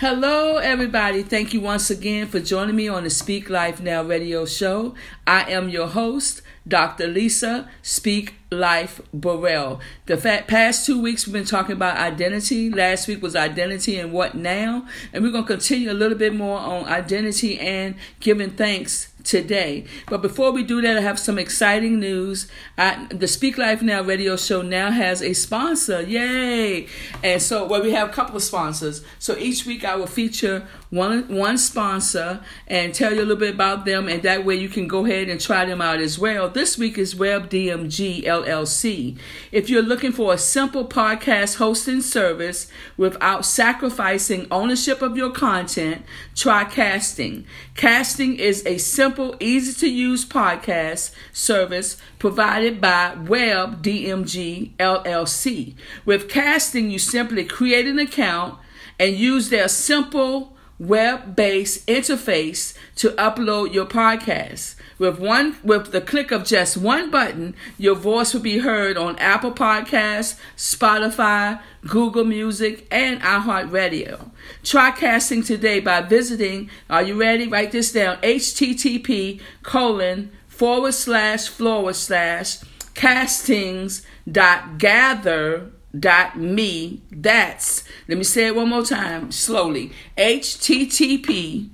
Hello, everybody. Thank you once again for joining me on the Speak Life Now radio show. I am your host, Dr. Lisa Speak Life Burrell. The past two weeks, we've been talking about identity. Last week was identity and what now. And we're going to continue a little bit more on identity and giving thanks today. But before we do that, I have some exciting news. I, the Speak Life Now radio show now has a sponsor. Yay! And so, well, we have a couple of sponsors. So each week I will feature one one sponsor and tell you a little bit about them, and that way you can go ahead and try them out as well. This week is WebDMG LLC. If you're looking for a simple podcast hosting service without sacrificing ownership of your content, try Casting. Casting is a simple, easy to use podcast service provided by WebDMG LLC. With Casting, you simply create an account and use their simple web based interface to upload your podcast. With one with the click of just one button, your voice will be heard on Apple Podcasts, Spotify, Google Music, and iHeartRadio. Try casting today by visiting, are you ready? Write this down, http colon forward slash forward slash castings dot gathr dot me that's let me say it one more time slowly http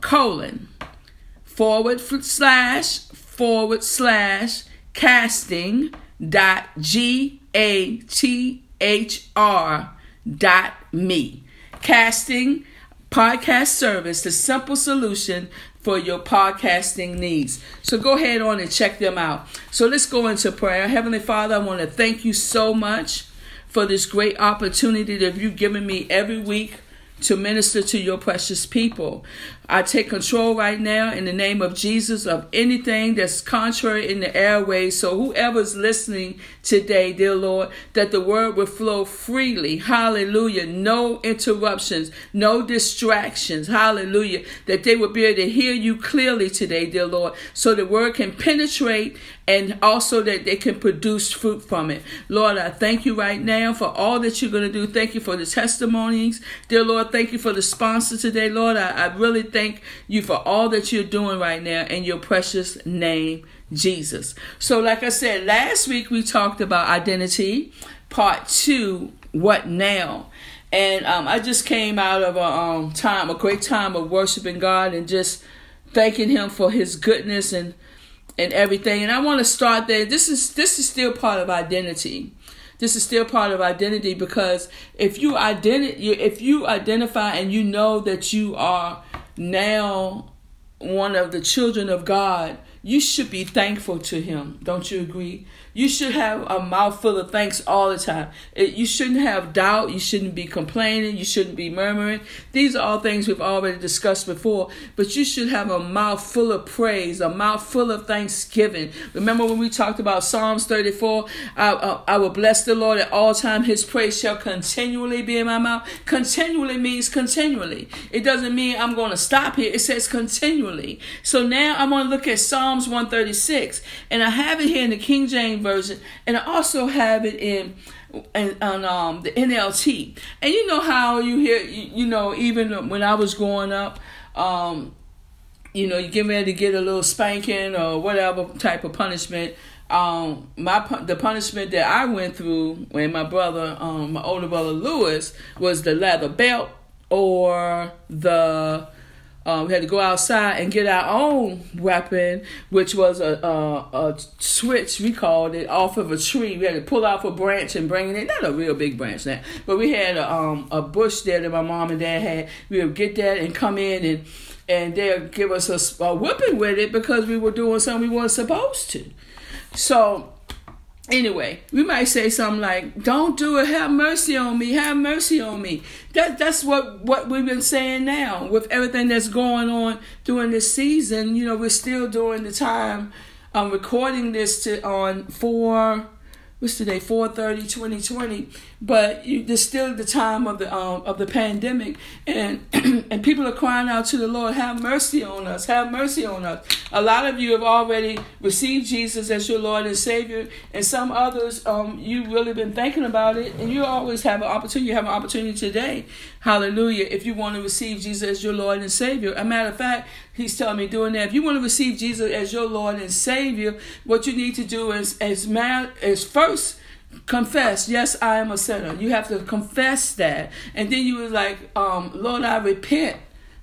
colon forward slash forward slash casting dot g a t h r dot me casting podcast service the simple solution for your podcasting needs. So go ahead on and check them out. So let's go into prayer. Heavenly Father, I want to thank you so much for this great opportunity that you've given me every week to minister to your precious people. I take control right now in the name of Jesus of anything that's contrary in the airways. So, whoever's listening today, dear Lord, that the word will flow freely. Hallelujah. No interruptions, no distractions. Hallelujah. That they will be able to hear you clearly today, dear Lord, so the word can penetrate and also that they can produce fruit from it. Lord, I thank you right now for all that you're going to do. Thank you for the testimonies. Dear Lord, thank you for the sponsor today, Lord. I, I really thank you for all that you're doing right now in your precious name, Jesus. So, like I said, last week we talked about identity, part two, what now? And um, I just came out of a um, time, a great time of worshiping God and just thanking Him for His goodness and and everything. And I want to start there. This is this is still part of identity this is still part of identity because if you identity if you identify and you know that you are now one of the children of God, you should be thankful to him. Don't you agree? You should have a mouthful of thanks all the time. You shouldn't have doubt. You shouldn't be complaining. You shouldn't be murmuring. These are all things we've already discussed before. But you should have a mouth full of praise, a mouth full of thanksgiving. Remember when we talked about Psalms 34? I, I, I will bless the Lord at all time. His praise shall continually be in my mouth. Continually means continually. It doesn't mean I'm going to stop here. It says continually. So now I'm going to look at Psalms 136. And I have it here in the King James version, and I also have it in and on um, the NLT. And you know how you hear, you, you know, even when I was growing up, um, you know, you get ready to get a little spanking or whatever type of punishment. Um, my the punishment that I went through when my brother, um, my older brother Lewis, was the leather belt or the uh, we had to go outside and get our own weapon, which was a, a, a switch, we called it, off of a tree. We had to pull off a branch and bring it in. Not a real big branch now, but we had a, um, a bush there that my mom and dad had. We would get that and come in and and they'll give us a, a whipping with it because we were doing something we weren't supposed to. So anyway, we might say something like, "Don't do it. Have mercy on me. Have mercy on me." That that's what what we've been saying now with everything that's going on during this season. You know, we're still during the time. I'm recording this to on four what's today? 430 2020 but you, there's still the time of the um, of the pandemic. And and people are crying out to the lord have mercy on us. Have mercy on us. A lot of you have already received jesus as your lord and savior. And some others um, you've really been thinking about it. And you always have an opportunity. You have an opportunity today. Hallelujah. If you want to receive jesus as your lord and savior. A matter of fact he's telling me doing that if you want to receive jesus as your lord and savior what you need to do is as man is first confess, yes, I am a sinner. You have to confess that. And then you was like, um, Lord, I repent.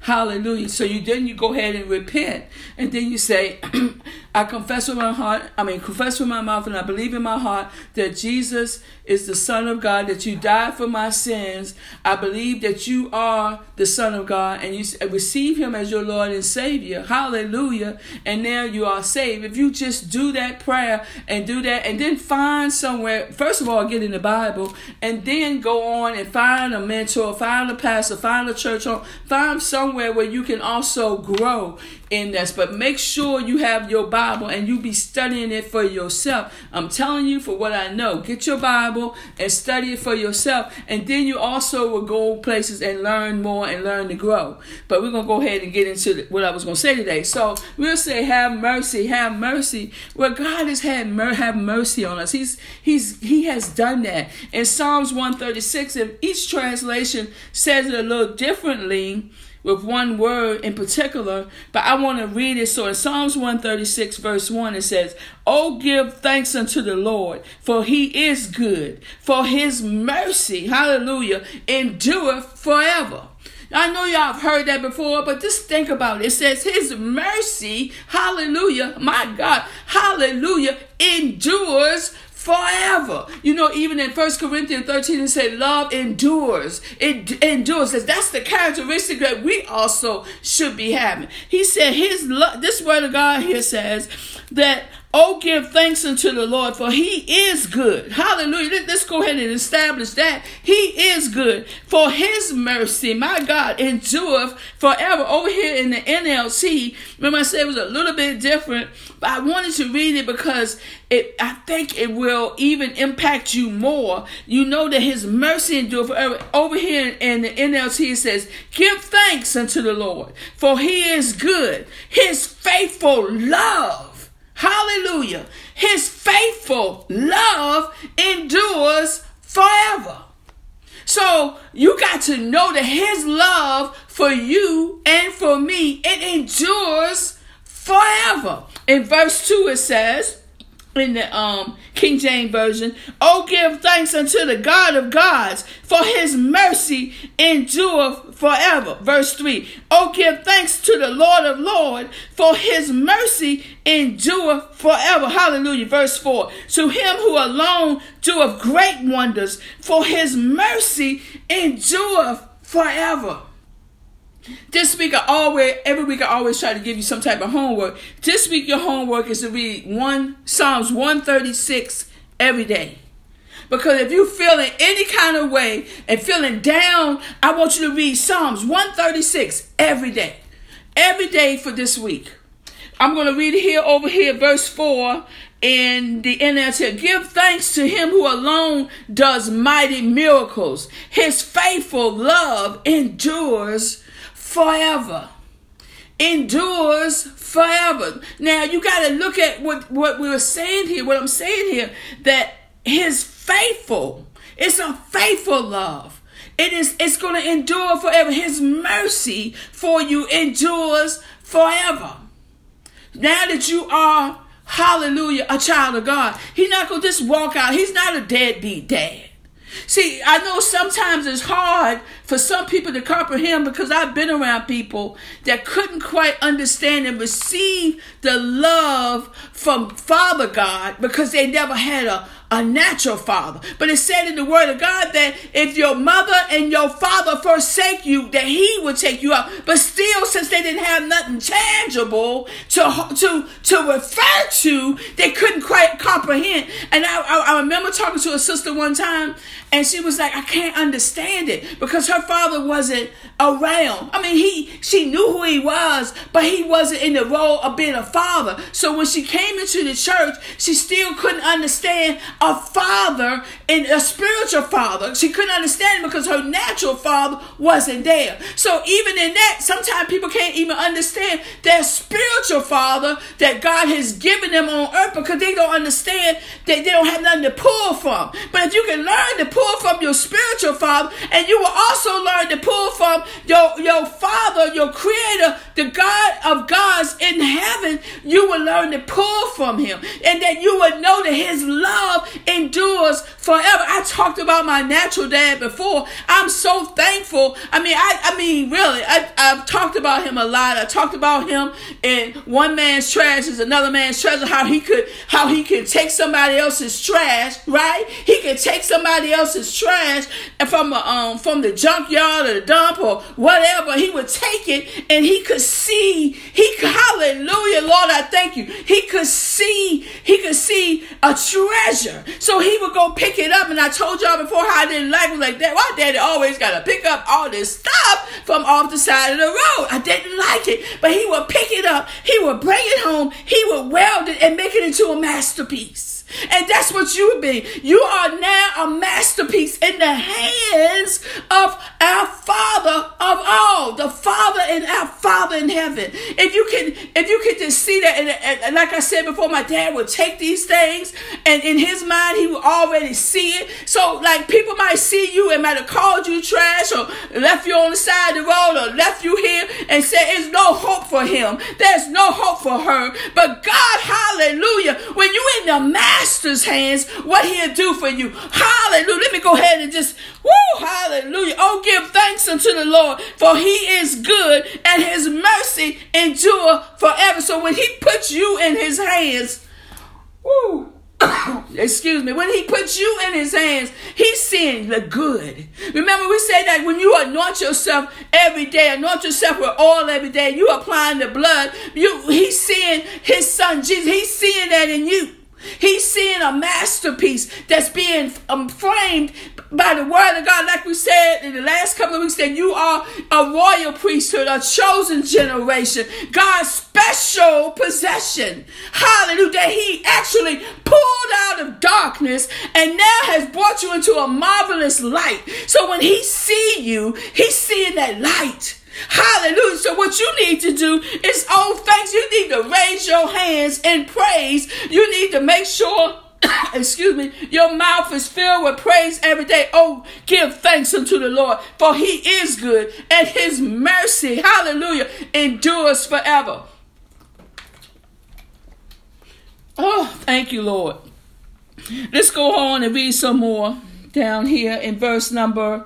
Hallelujah. So you then you go ahead and repent. And then you say, I confess with my heart, I mean, confess with my mouth, and I believe in my heart that Jesus is the Son of God, that you died for my sins. I believe that you are the Son of God, and you receive Him as your Lord and Savior. Hallelujah. And now you are saved. If you just do that prayer and do that, and then find somewhere, first of all, get in the Bible, and then go on and find a mentor, find a pastor, find a church home, find somewhere where you can also grow in this. But make sure you have your Bible and you be studying it for yourself. I'm telling you for what I know. Get your Bible and study it for yourself. And then you also will go places and learn more and learn to grow. But we're going to go ahead and get into what I was going to say today. So we'll say, have mercy, have mercy. Well, God has had mer- have mercy on us. He's, he's, he has done that. In Psalms 136, and each translation says it a little differently with one word in particular, but I want to read it. So in Psalms 136, verse 1, it says, Oh, give thanks unto the Lord, for he is good, for his mercy, hallelujah, endureth forever. I know y'all have heard that before, but just think about it. It says his mercy, hallelujah, my God, hallelujah, endures forever. You know, even in First Corinthians 13, it said love endures. It endures. That's the characteristic that we also should be having. He said his love, this word of God here says that Oh, give thanks unto the Lord, for he is good. Hallelujah. Let's go ahead and establish that. He is good. For his mercy, my God, endureth forever. Over here in the NLT, remember I said it was a little bit different, but I wanted to read it because it I think it will even impact you more. You know that his mercy endureth forever. Over here in the NLT, it says, Give thanks unto the Lord, for he is good. His faithful love Hallelujah. His faithful love endures forever. So you got to know that his love for you and for me, it endures forever. In verse 2 it says, in the um, King James Version, Oh, give thanks unto the God of gods, for his mercy endureth forever. Verse 3, Oh, give thanks to the Lord of lords, for his mercy endureth forever. Hallelujah. Verse 4, To him who alone doeth great wonders, for his mercy endureth forever. This week I always every week I always try to give you some type of homework. This week your homework is to read one Psalms 136 every day. Because if you're feeling any kind of way and feeling down, I want you to read Psalms 136 every day. Every day for this week. I'm going to read here over here, verse 4 in the NLT. Give thanks to him who alone does mighty miracles. His faithful love endures forever. Endures forever. Now you got to look at what, what we were saying here, what I'm saying here, that his faithful, it's a faithful love. It is it's gonna endure forever. His mercy for you endures forever. Now that you are, hallelujah, a child of God, he's not gonna just walk out. He's not a deadbeat dad. See, I know sometimes it's hard for some people to comprehend because I've been around people that couldn't quite understand and receive the love from Father God because they never had a, a natural father. But it said in the word of God that if your mother and your father forsake you, that he would take you up. But still, since they didn't have nothing tangible to to to refer to, they couldn't quite comprehend. And I, I, I remember talking to a sister one time, and she was like, I can't understand it because her father wasn't around. I mean, he she knew who he was, but he wasn't in the role of being a father. So when she came into the church, she still couldn't understand a father and a spiritual father. She couldn't understand because her natural father wasn't there. So even in that, sometimes people can't even understand their spiritual father that God has given them on earth because they don't understand that they don't have nothing to pull from. But if you can learn to pull from your spiritual father, and you will also learn to pull from your, your father, your creator, the God of gods in heaven, you will learn to pull from him. And that you will know that his love endures forever. I talked about my natural dad before. I'm so thankful. I mean, I, I mean, really, I, I've talked about him a lot. I talked about him in one man's trash is another man's treasure. How he could, how he could take somebody else's trash, right? He could take somebody else's trash from a, um from the junkyard or the dump or whatever. He would take it and he could see. He hallelujah, Lord, I thank you. He could see. He could see a treasure. So he would go pick it up. And I told y'all before how I didn't like it. Like that, why daddy always got to pick up all this stuff from off the side of the road. I didn't like it. But he would pick it up. He would bring it home. He would weld it and make it into a masterpiece. And that's what you would be. You are now a masterpiece in the hands of our Father of all, the Father and our Father in heaven. If you can, if you can just see that, and, and, like I said before, my dad would take these things, and in his mind, he would already see it. So, like people might see you and might have called you trash, or left you on the side of the road, or left you here, and said, "There's no hope for him. There's no hope for her." But God, Hallelujah, when you in the Master's hands, what He'll do for you, Hallelujah. Let me go ahead and just, woo, Hallelujah. Oh, give thanks unto the Lord, for He is good, and His mercy endure forever. So when He puts you in His hands, woo. excuse me, when he puts you in his hands, he's seeing the good. Remember, we say that when you anoint yourself every day, anoint yourself with oil every day, you applying the blood, you he's seeing his son Jesus, he's seeing that in you. He's seeing a masterpiece that's being um, framed by the word of God. Like we said in the last couple of weeks, that you are a royal priesthood, a chosen generation, God's special possession. Hallelujah. That He actually pulled out of darkness and now has brought you into a marvelous light. So when He see you, He's seeing that light. Hallelujah. So what you need to do is oh thanks. You need to raise your hands in praise. You need to make sure excuse me, your mouth is filled with praise every day. Oh, give thanks unto the Lord, for he is good and his mercy, hallelujah, endures forever. Oh, thank you, Lord. Let's go on and read some more down here in verse number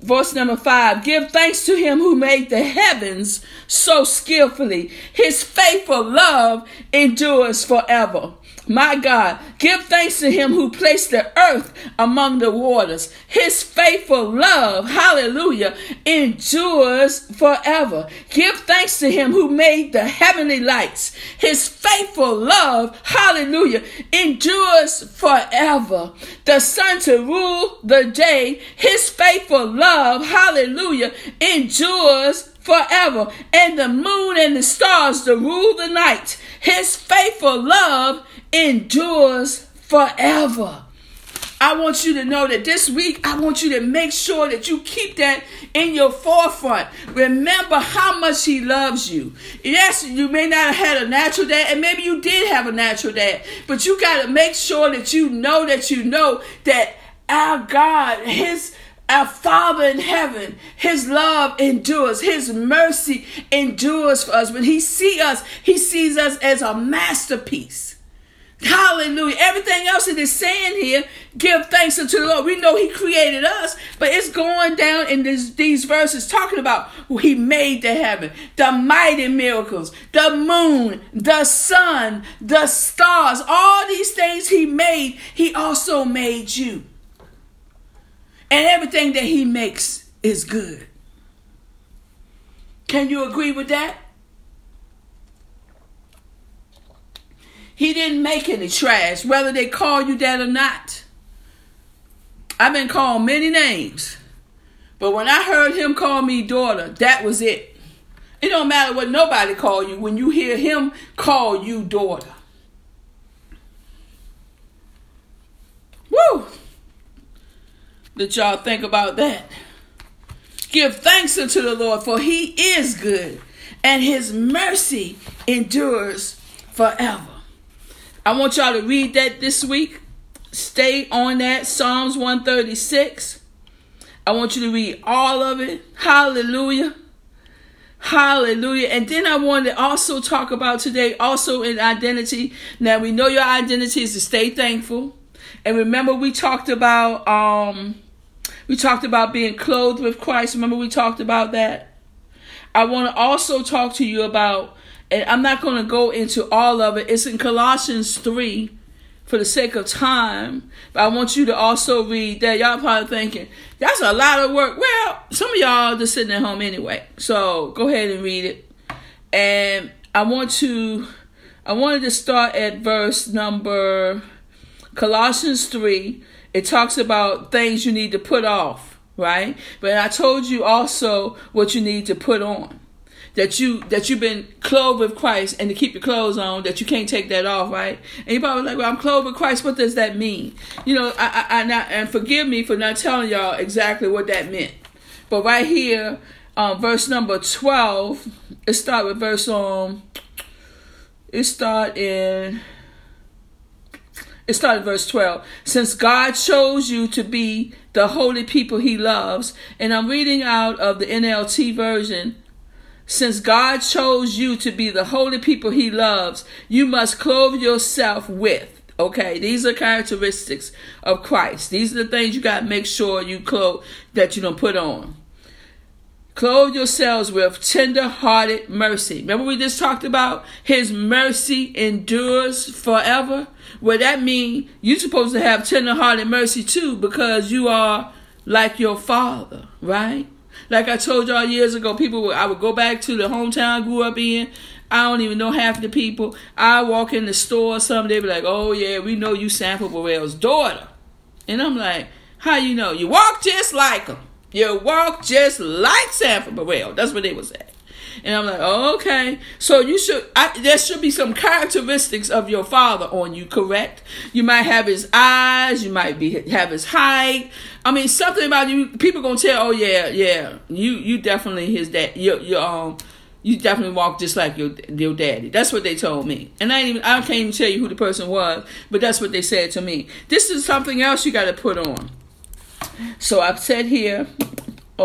Verse number five Give thanks to him who made the heavens so skillfully. His faithful love endures forever. My God, give thanks to him who placed the earth among the waters. His faithful love, hallelujah, endures forever. Give thanks to him who made the heavenly lights. His faithful love, hallelujah, endures forever. The sun to rule the day. His faithful love, hallelujah, endures forever. And the moon and the stars to rule the night. His faithful love endures forever. I want you to know that this week, I want you to make sure that you keep that in your forefront. Remember how much He loves you. Yes, you may not have had a natural dad, and maybe you did have a natural dad, but you got to make sure that you know that you know that our God, His our Father in heaven, His love endures, His mercy endures for us. When He see us, He sees us as a masterpiece. Hallelujah. Everything else it is saying here, give thanks unto the Lord. We know He created us, but it's going down in this, these verses talking about He made the heaven, the mighty miracles, the moon, the sun, the stars, all these things He made. He also made you. And everything that He makes is good. Can you agree with that? He didn't make any trash, whether they call you that or not. I've been called many names. But when I heard him call me daughter, that was it. It don't matter what nobody call you when you hear him call you daughter. Woo! Did y'all think about that? Give thanks unto the Lord, for he is good, and his mercy endures forever. I want y'all to read that this week. Stay on that. Psalms 136. I want you to read all of it. Hallelujah. Hallelujah. And then I want to also talk about today, also in identity. Now we know your identity is to stay thankful. And remember we talked about um we talked about being clothed with Christ. Remember we talked about that? I want to also talk to you about and I'm not going to go into all of it. It's in Colossians 3 for the sake of time. But I want you to also read that. Y'all probably thinking, that's a lot of work. Well, some of y'all just sitting at home anyway. So go ahead and read it. And I want to I wanted to start at verse number Colossians 3. It talks about things you need to put off, right? But I told you also what you need to put on that you that you've been clothed with Christ and to keep your clothes on that you can't take that off, right? And you probably like, well, I'm clothed with Christ. What does that mean? You know, I, I, I not, and forgive me for not telling y'all exactly what that meant. But right here, um, verse number twelve, it start with verse um, it start in. It started verse 12. Since God chose you to be the holy people he loves, and I'm reading out of the NLT version, since God chose you to be the holy people he loves, you must clothe yourself with. Okay, these are characteristics of Christ. These are the things you got to make sure you clothe that you don't put on. Clothe yourselves with tender hearted mercy. Remember, we just talked about his mercy endures forever? Well, that means you're supposed to have tender hearted mercy too because you are like your father, right? Like I told y'all years ago, people would, I would go back to the hometown I grew up in. I don't even know half the people. I walk in the store, some they be like, "Oh yeah, we know you Sanford Burrell's daughter," and I'm like, "How you know? You walk just like him. You walk just like Sanford Burrell." That's what they would say. And I'm like, oh, okay. So you should, I, there should be some characteristics of your father on you, correct? You might have his eyes, you might be have his height. I mean, something about you. People gonna tell, oh yeah, yeah, you you definitely his dad. You you um. You definitely walk just like your your daddy. That's what they told me, and I even I can't even tell you who the person was, but that's what they said to me. This is something else you got to put on. So I've said here,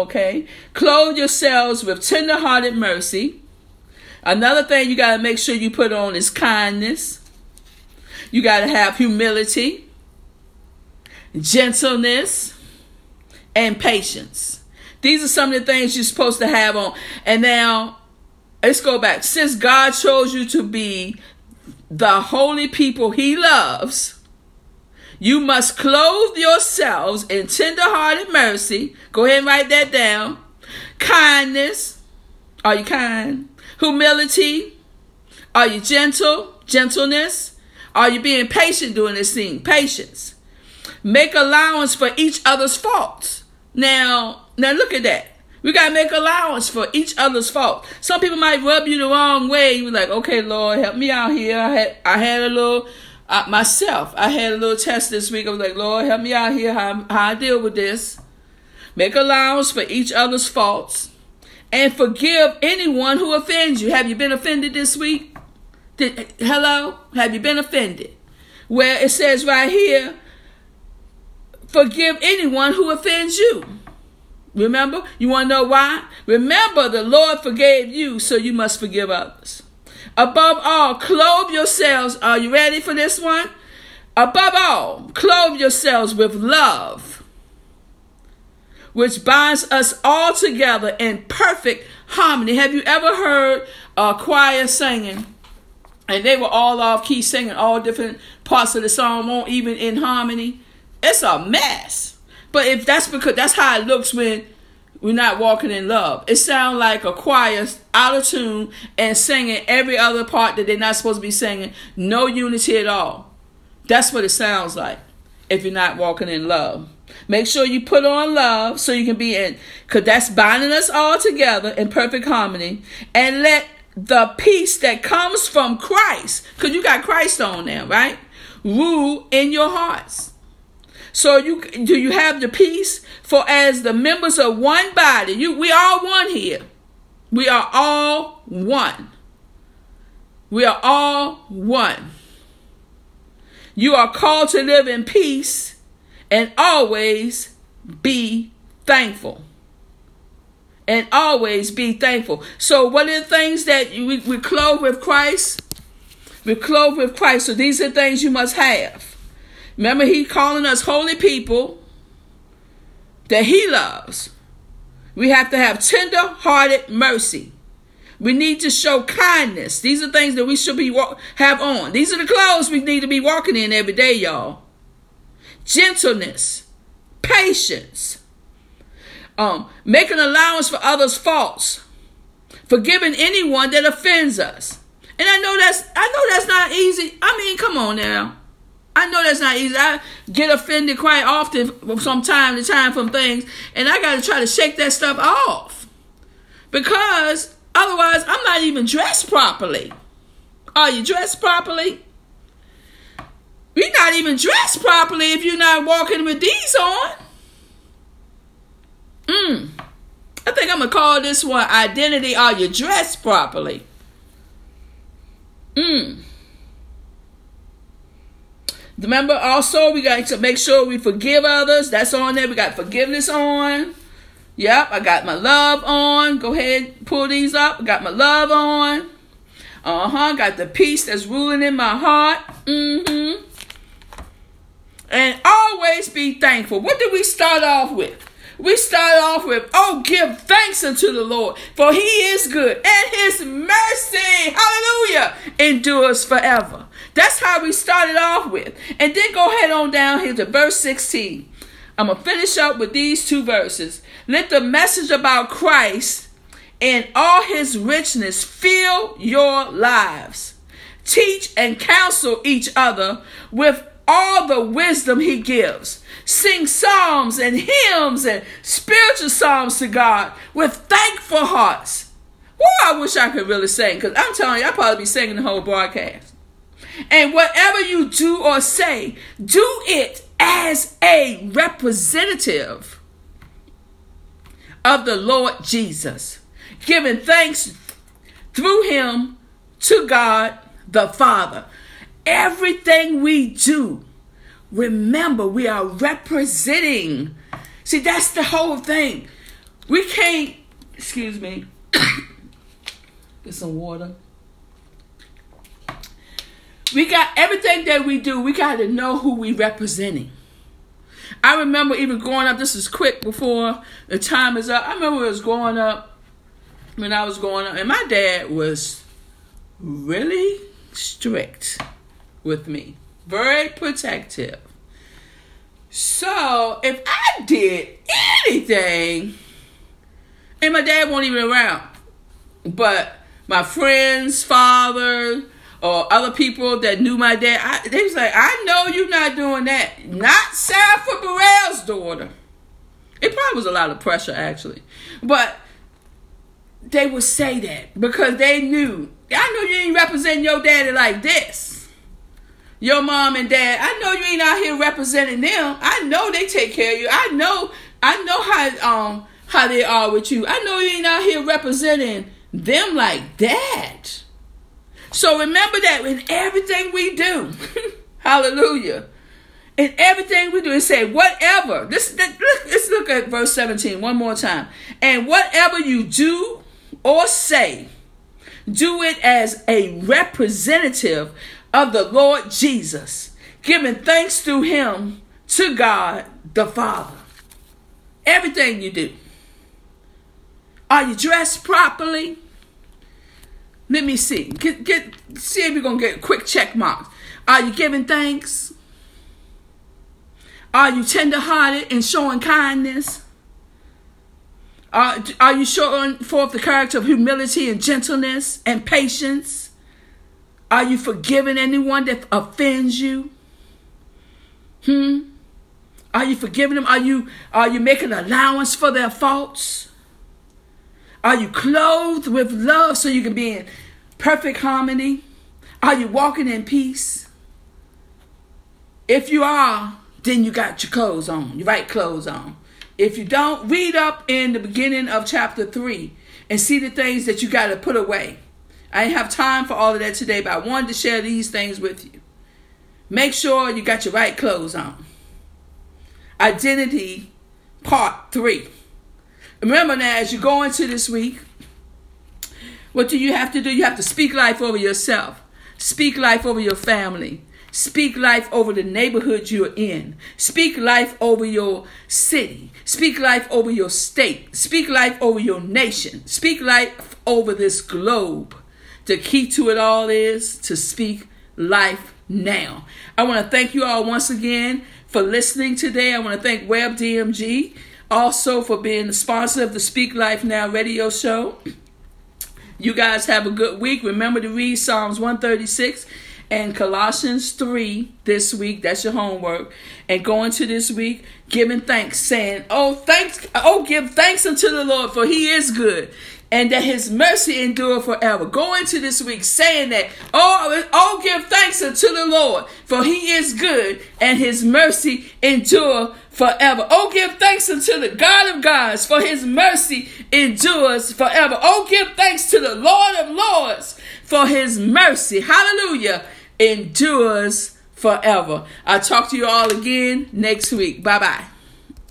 Okay? Clothe yourselves with tender-hearted mercy. Another thing you got to make sure you put on is kindness. You got to have humility, gentleness, and patience. These are some of the things you're supposed to have on. And now, let's go back. Since God chose you to be the holy people he loves, you must clothe yourselves in tender-hearted mercy. Go ahead and write that down. Kindness. Are you kind? Humility. Are you gentle? Gentleness. Are you being patient during this thing? Patience. Make allowance for each other's faults. Now, now look at that. We gotta make allowance for each other's fault. Some people might rub you the wrong way. You're like, okay, Lord, help me out here. I had I had a little uh, myself, I had a little test this week. I was like, Lord, help me out here how, how I deal with this. Make allowance for each other's faults and forgive anyone who offends you. Have you been offended this week? Did, hello? Have you been offended? Where it says right here, forgive anyone who offends you. Remember? You want to know why? Remember, the Lord forgave you, so you must forgive others. Above all, clothe yourselves. Are you ready for this one? Above all, clothe yourselves with love, which binds us all together in perfect harmony. Have you ever heard a choir singing? And they were all off key singing all different parts of the song, won't even in harmony. It's a mess. But if that's because that's how it looks when we're not walking in love. It sounds like a choir out of tune and singing every other part that they're not supposed to be singing. No unity at all. That's what it sounds like if you're not walking in love. Make sure you put on love so you can be in, because that's binding us all together in perfect harmony. And let the peace that comes from Christ, because you got Christ on there, right? Rule in your hearts. So you do you have the peace? For as the members of one body, you we are one here. We are all one. We are all one. You are called to live in peace and always be thankful. And always be thankful. So, what are the things that we, we clothe with Christ? We clothe with Christ. So, these are things you must have. Remember, He calling us holy people that He loves. We have to have tender hearted mercy. We need to show kindness. These are things that we should be walk, have on. These are the clothes we need to be walking in every day, y'all. Gentleness, patience, um, making allowance for others' faults, forgiving anyone that offends us. And I know that's I know that's not easy. I mean, come on now. I know that's not easy. I get offended quite often from time to time from things, and I got to try to shake that stuff off because Otherwise, I'm not even dressed properly. Are you dressed properly? You're not even dressed properly if you're not walking with these on. Mm. I think I'm gonna call this one identity. Are you dressed properly? Mm. Remember, also we got to make sure we forgive others. That's on there. We got forgiveness on. Yep, I got my love on. Go ahead, pull these up. I got my love on. Uh huh. Got the peace that's ruling in my heart. Mm hmm. And always be thankful. What did we start off with? We start off with, oh, give thanks unto the Lord, for he is good, and his mercy, hallelujah, endures forever. That's how we started off with. And then go ahead on down here to verse 16. I'm going to finish up with these two verses. Let the message about Christ and all his richness fill your lives. Teach and counsel each other with all the wisdom he gives. Sing psalms and hymns and spiritual psalms to God with thankful hearts. Well, I wish I could really sing because I'm telling you, I'll probably be singing the whole broadcast. And whatever you do or say, do it as a representative of the Lord Jesus, giving thanks through him to God the Father. Everything we do, remember, we are representing. See, that's the whole thing. We can't, excuse me, get some water. We got everything that we do, we got to know who we representing. I remember even growing up, this is quick before the time is up. I remember I was growing up when I was growing up, and my dad was really strict with me, very protective. So if I did anything, and my dad won't even around, but my friends' father, or other people that knew my dad, I, they was like, I know you're not doing that. Not Sanford Burrell's daughter. It probably was a lot of pressure, actually. But they would say that because they knew. I know you ain't representing your daddy like this. Your mom and dad, I know you ain't out here representing them. I know they take care of you. I know, I know how um how they are with you. I know you ain't out here representing them like that. So remember that in everything we do, hallelujah. In everything we do, it say whatever. This, this let's look at verse 17 one more time. And whatever you do or say, do it as a representative of the Lord Jesus, giving thanks through him to God the Father. Everything you do. Are you dressed properly? Let me see. Get get see if you're gonna get quick check marks. Are you giving thanks? Are you tenderhearted and showing kindness? Are, are you showing forth the character of humility and gentleness and patience? Are you forgiving anyone that offends you? Hmm? Are you forgiving them? Are you are you making allowance for their faults? Are you clothed with love so you can be in perfect harmony? Are you walking in peace? If you are, then you got your clothes on, your right clothes on. If you don't, read up in the beginning of chapter 3 and see the things that you got to put away. I didn't have time for all of that today, but I wanted to share these things with you. Make sure you got your right clothes on. Identity, part 3. Remember now, as you go into this week, what do you have to do? You have to speak life over yourself, speak life over your family, Speak life over the neighborhood you're in. Speak life over your city. Speak life over your state. Speak life over your nation. Speak life over this globe. The key to it all is to speak life now. I want to thank you all once again for listening today. I want to thank Web DMG also for being the sponsor of the Speak Life Now radio show. You guys have a good week. Remember to read Psalms 136 and Colossians 3 this week. That's your homework. And going to this week, giving thanks, saying, Oh, thanks, oh, give thanks unto the Lord, for he is good. And that his mercy endure forever. Go into this week saying that, oh, oh, give thanks unto the Lord, for he is good, and his mercy endure forever. Oh, give thanks unto the God of gods, for his mercy endures forever. Oh, give thanks to the Lord of lords, for his mercy, hallelujah, endures forever. I'll talk to you all again next week. Bye bye.